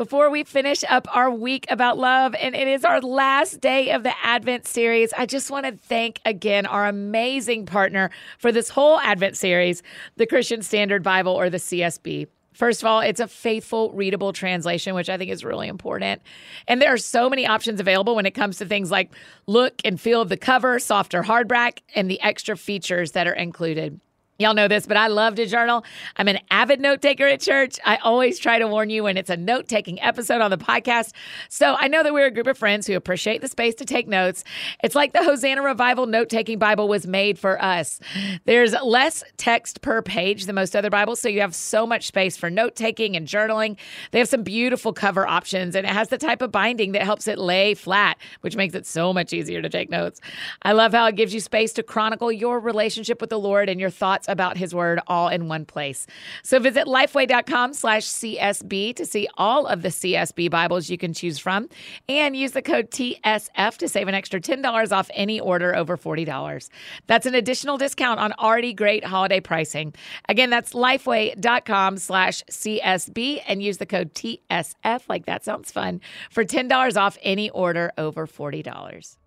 before we finish up our week about love, and it is our last day of the Advent series, I just want to thank again our amazing partner for this whole Advent series, the Christian Standard Bible or the CSB. First of all, it's a faithful, readable translation, which I think is really important. And there are so many options available when it comes to things like look and feel of the cover, softer hardback, and the extra features that are included. Y'all know this, but I love to journal. I'm an avid note taker at church. I always try to warn you when it's a note taking episode on the podcast. So I know that we're a group of friends who appreciate the space to take notes. It's like the Hosanna Revival note taking Bible was made for us. There's less text per page than most other Bibles, so you have so much space for note taking and journaling. They have some beautiful cover options, and it has the type of binding that helps it lay flat, which makes it so much easier to take notes. I love how it gives you space to chronicle your relationship with the Lord and your thoughts about his word all in one place. So visit lifeway.com slash CSB to see all of the CSB Bibles you can choose from and use the code TSF to save an extra $10 off any order over $40. That's an additional discount on already great holiday pricing. Again, that's lifeway.com slash CSB and use the code TSF, like that sounds fun, for $10 off any order over $40.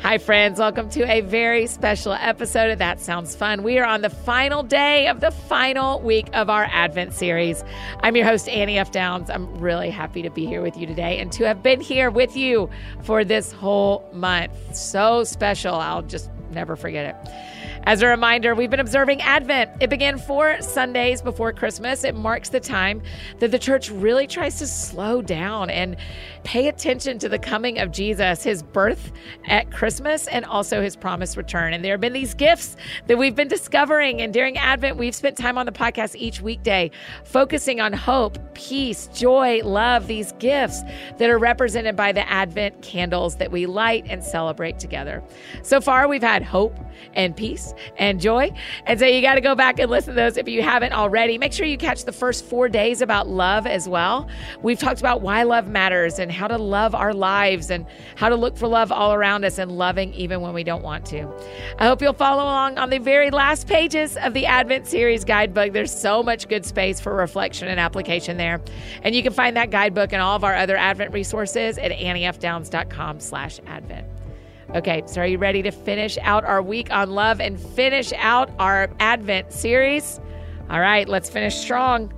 Hi, friends. Welcome to a very special episode of That Sounds Fun. We are on the final day of the final week of our Advent series. I'm your host, Annie F. Downs. I'm really happy to be here with you today and to have been here with you for this whole month. So special. I'll just never forget it. As a reminder, we've been observing Advent. It began four Sundays before Christmas. It marks the time that the church really tries to slow down and pay attention to the coming of Jesus, his birth at Christmas, and also his promised return. And there have been these gifts that we've been discovering. And during Advent, we've spent time on the podcast each weekday focusing on hope, peace, joy, love, these gifts that are represented by the Advent candles that we light and celebrate together. So far, we've had hope and peace and joy. And so you got to go back and listen to those if you haven't already. Make sure you catch the first four days about love as well. We've talked about why love matters and how to love our lives and how to look for love all around us and loving even when we don't want to. I hope you'll follow along on the very last pages of the Advent Series guidebook. There's so much good space for reflection and application there. And you can find that guidebook and all of our other Advent resources at anniefdowns.com slash Advent. Okay, so are you ready to finish out our week on love and finish out our Advent series? All right, let's finish strong.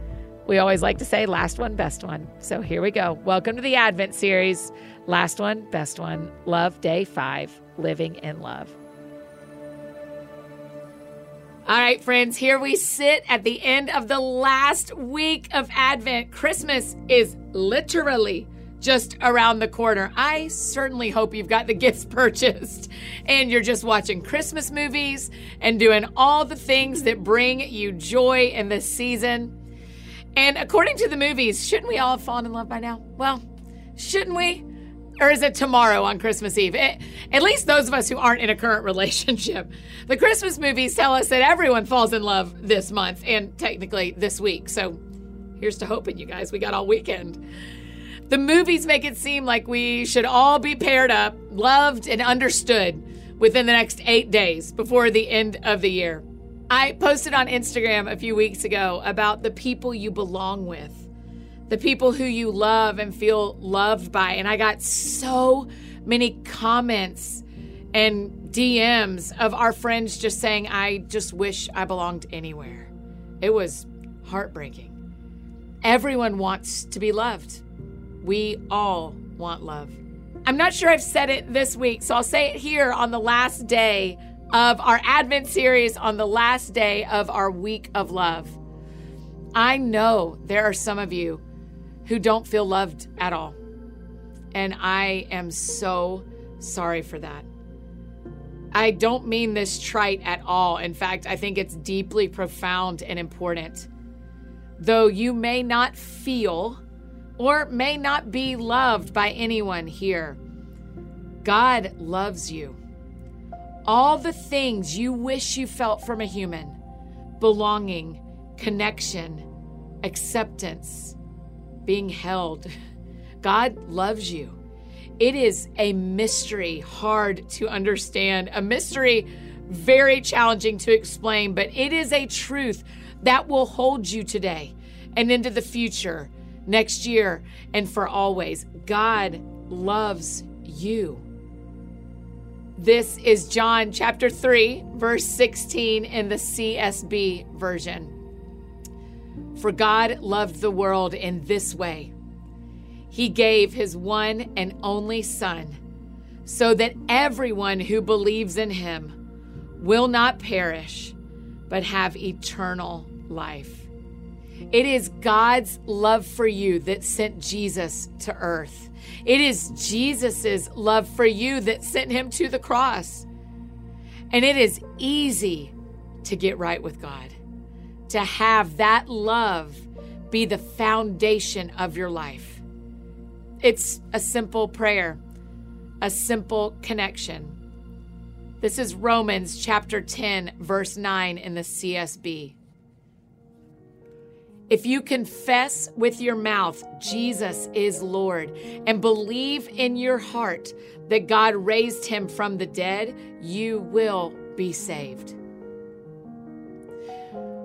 We always like to say last one, best one. So here we go. Welcome to the Advent series. Last one, best one. Love Day 5, Living in Love. All right, friends, here we sit at the end of the last week of Advent. Christmas is literally just around the corner. I certainly hope you've got the gifts purchased and you're just watching Christmas movies and doing all the things that bring you joy in this season. And according to the movies, shouldn't we all have fallen in love by now? Well, shouldn't we? Or is it tomorrow on Christmas Eve? It, at least those of us who aren't in a current relationship. The Christmas movies tell us that everyone falls in love this month and technically this week. So here's to hoping, you guys. We got all weekend. The movies make it seem like we should all be paired up, loved, and understood within the next eight days before the end of the year. I posted on Instagram a few weeks ago about the people you belong with, the people who you love and feel loved by. And I got so many comments and DMs of our friends just saying, I just wish I belonged anywhere. It was heartbreaking. Everyone wants to be loved. We all want love. I'm not sure I've said it this week, so I'll say it here on the last day of our Advent series, on the last day of our week of love. I know there are some of you who don't feel loved at all. And I am so sorry for that. I don't mean this trite at all. In fact, I think it's deeply profound and important. Though you may not feel or may not be loved by anyone here. God loves you. All the things you wish you felt from a human belonging, connection, acceptance, being held. God loves you. It is a mystery hard to understand, a mystery very challenging to explain, but it is a truth that will hold you today and into the future, next year, and for always. God loves you. This is John chapter 3, verse 16 in the CSB version. For God loved the world in this way He gave His one and only Son, so that everyone who believes in Him will not perish, but have eternal life. It is God's love for you that sent Jesus to earth. It is Jesus' love for you that sent him to the cross. And it is easy to get right with God, to have that love be the foundation of your life. It's a simple prayer, a simple connection. This is Romans chapter 10, verse 9 in the CSB. If you confess with your mouth Jesus is Lord and believe in your heart that God raised him from the dead, you will be saved.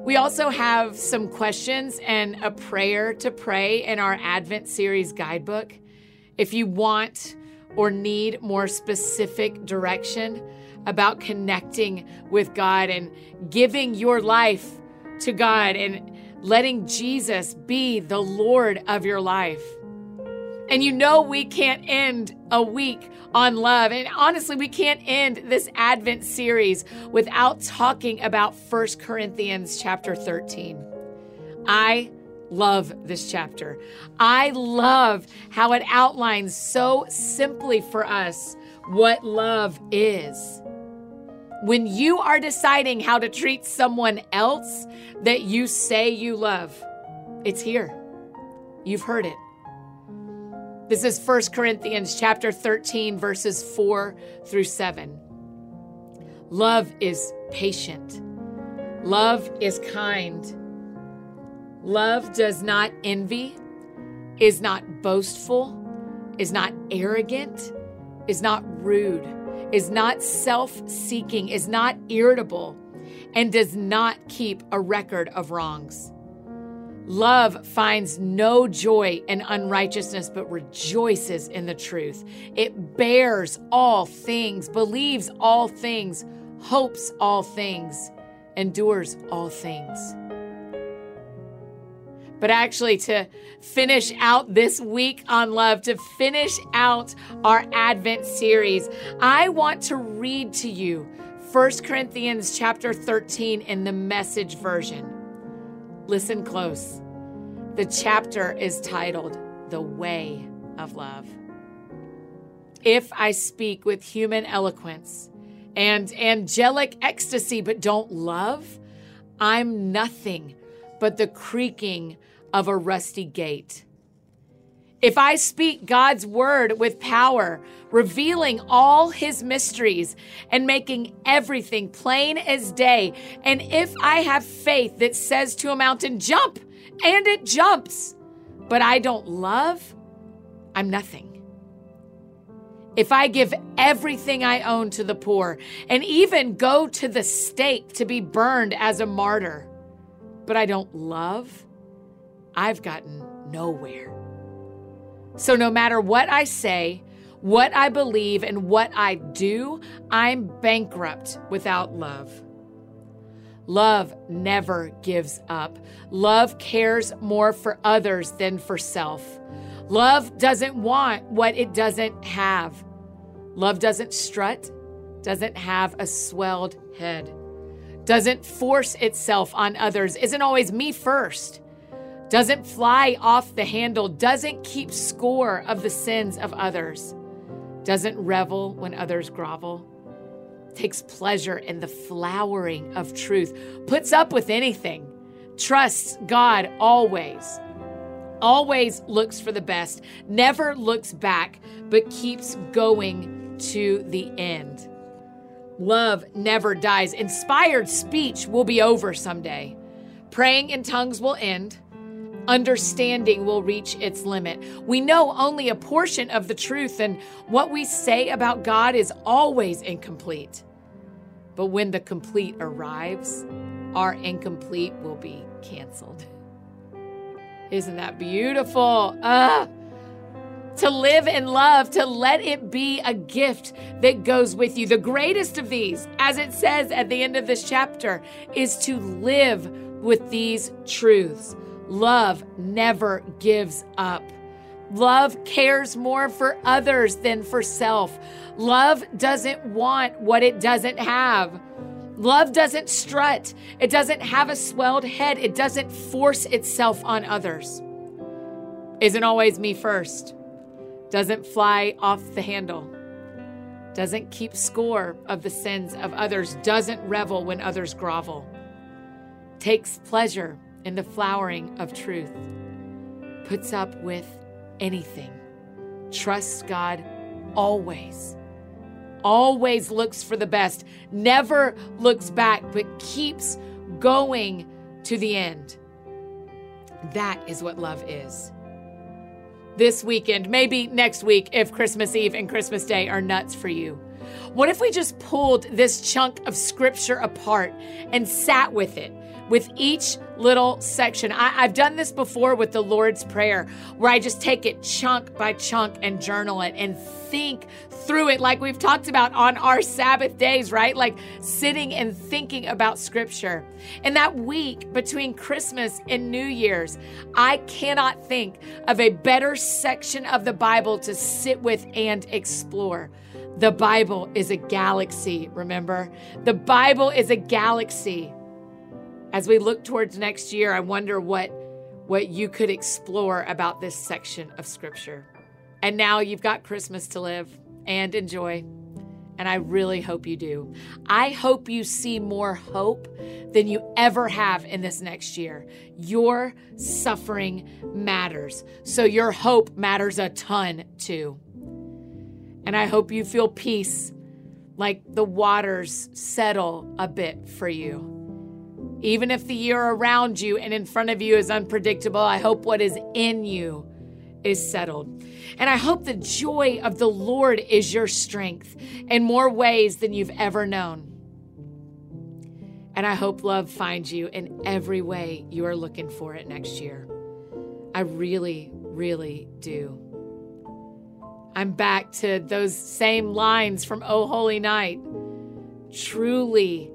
We also have some questions and a prayer to pray in our Advent series guidebook. If you want or need more specific direction about connecting with God and giving your life to God and letting Jesus be the Lord of your life. And you know, we can't end a week on love. And honestly, we can't end this Advent series without talking about First Corinthians chapter 13. I love this chapter. I love how it outlines so simply for us what love is. When you are deciding how to treat someone else that you say you love, it's here. You've heard it. This is 1 Corinthians chapter 13 verses 4 through 7. Love is patient. Love is kind. Love does not envy, is not boastful, is not arrogant, is not rude is not self seeking, is not irritable, and does not keep a record of wrongs. Love finds no joy in unrighteousness, but rejoices in the truth. It bears all things, believes all things, hopes all things, endures all things. But actually, to finish out this week on love, to finish out our Advent series, I want to read to you 1 Corinthians chapter 13 in the message version. Listen close. The chapter is titled The Way of Love. If I speak with human eloquence and angelic ecstasy but don't love, I'm nothing but the creaking of a rusty gate. If I speak God's word with power, revealing all his mysteries and making everything plain as day, and if I have faith that says to a mountain, jump, and it jumps, but I don't love, I'm nothing. If I give everything I own to the poor and even go to the stake to be burned as a martyr, but I don't love, I've gotten nowhere. So, no matter what I say, what I believe, and what I do, I'm bankrupt without love. Love never gives up. Love cares more for others than for self. Love doesn't want what it doesn't have. Love doesn't strut, doesn't have a swelled head, doesn't force itself on others, isn't always me first doesn't fly off the handle, doesn't keep score of the sins of others, doesn't revel when others grovel, takes pleasure in the flowering of truth, puts up with anything, trusts God always, always looks for the best, never looks back, but keeps going to the end. Love never dies. Inspired speech will be over someday. Praying in tongues will end understanding will reach its limit. We know only a portion of the truth, and what we say about God is always incomplete. But when the complete arrives, our incomplete will be canceled. Isn't that beautiful? Ah. To live in love, to let it be a gift that goes with you. The greatest of these, as it says at the end of this chapter, is to live with these truths. Love never gives up. Love cares more for others than for self. Love doesn't want what it doesn't have. Love doesn't strut. It doesn't have a swelled head. It doesn't force itself on others. Isn't always me first. Doesn't fly off the handle. Doesn't keep score of the sins of others. Doesn't revel when others grovel. Takes pleasure in the flowering of truth. Puts up with anything. Trusts God always always looks for the best, never looks back, but keeps going to the end. That is what love is. This weekend, maybe next week, if Christmas Eve and Christmas Day are nuts for you. What if we just pulled this chunk of scripture apart and sat with it? With each little section. I, have done this before with the Lord's Prayer, where I just take it chunk by chunk and journal it and think through it, like we've talked about on our Sabbath days, right? Like sitting and thinking about Scripture. And that week between Christmas and New Year's, I cannot think of a better section of the Bible to sit with and explore. The Bible is a galaxy, remember? The Bible is a galaxy. As we look towards next year, I wonder what what you could explore about this section of scripture. And now you've got Christmas to live and enjoy. And I really hope you do. I hope you see more hope than you ever have in this next year. Your suffering matters. So your hope matters a ton too. And I hope you feel peace like the waters settle a bit for you. Even if the year around you and in front of you is unpredictable, I hope what is in you is settled. And I hope the joy of the Lord is your strength in more ways than you've ever known. And I hope love finds you in every way you are looking for it next year. I really, really do. I'm back to those same lines from Oh Holy Night. Truly,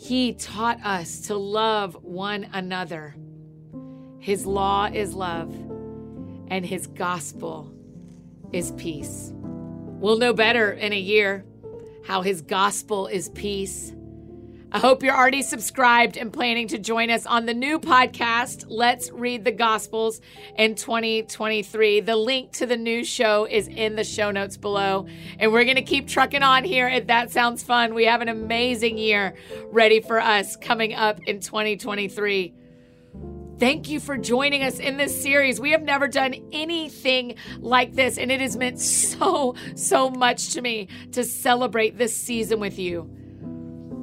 he taught us to love one another. His law is love, and His gospel is peace. We'll know better in a year how His gospel is peace I hope you're already subscribed and planning to join us on the new podcast, Let's Read the Gospels in 2023. The link to the new show is in the show notes below. And we're going to keep trucking on here at That Sounds Fun. We have an amazing year ready for us coming up in 2023. Thank you for joining us in this series. We have never done anything like this, and it has meant so, so much to me to celebrate this season with you.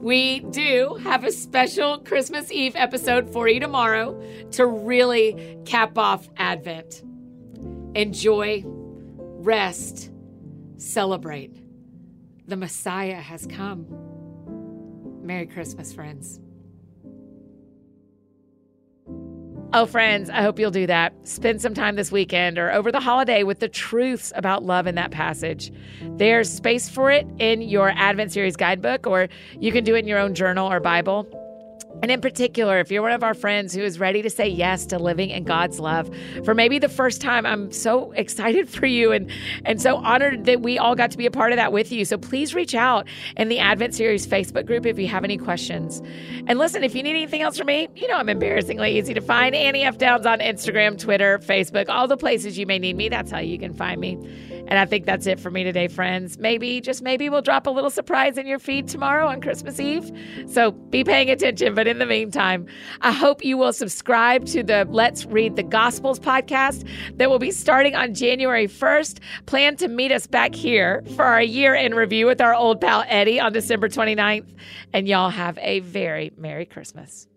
We do have a special Christmas Eve episode for you tomorrow to really cap off Advent. Enjoy, rest, celebrate. The Messiah has come. Merry Christmas, friends. Oh, friends, I hope you'll do that. Spend some time this weekend or over the holiday with the truths about love in that passage. There's space for it in your Advent Series guidebook, or you can do it in your own journal or Bible. And in particular, if you're one of our friends who is ready to say yes to living in God's love for maybe the first time, I'm so excited for you and, and so honored that we all got to be a part of that with you. So please reach out in the Advent Series Facebook group if you have any questions. And listen, if you need anything else from me, you know I'm embarrassingly easy to find. Annie F. Downs on Instagram, Twitter, Facebook, all the places you may need me. That's how you can find me. And I think that's it for me today, friends. Maybe, just maybe, we'll drop a little surprise in your feed tomorrow on Christmas Eve. So be paying attention. But in the meantime, I hope you will subscribe to the Let's Read the Gospels podcast that will be starting on January 1st. Plan to meet us back here for our year in review with our old pal Eddie on December 29th. And y'all have a very Merry Christmas.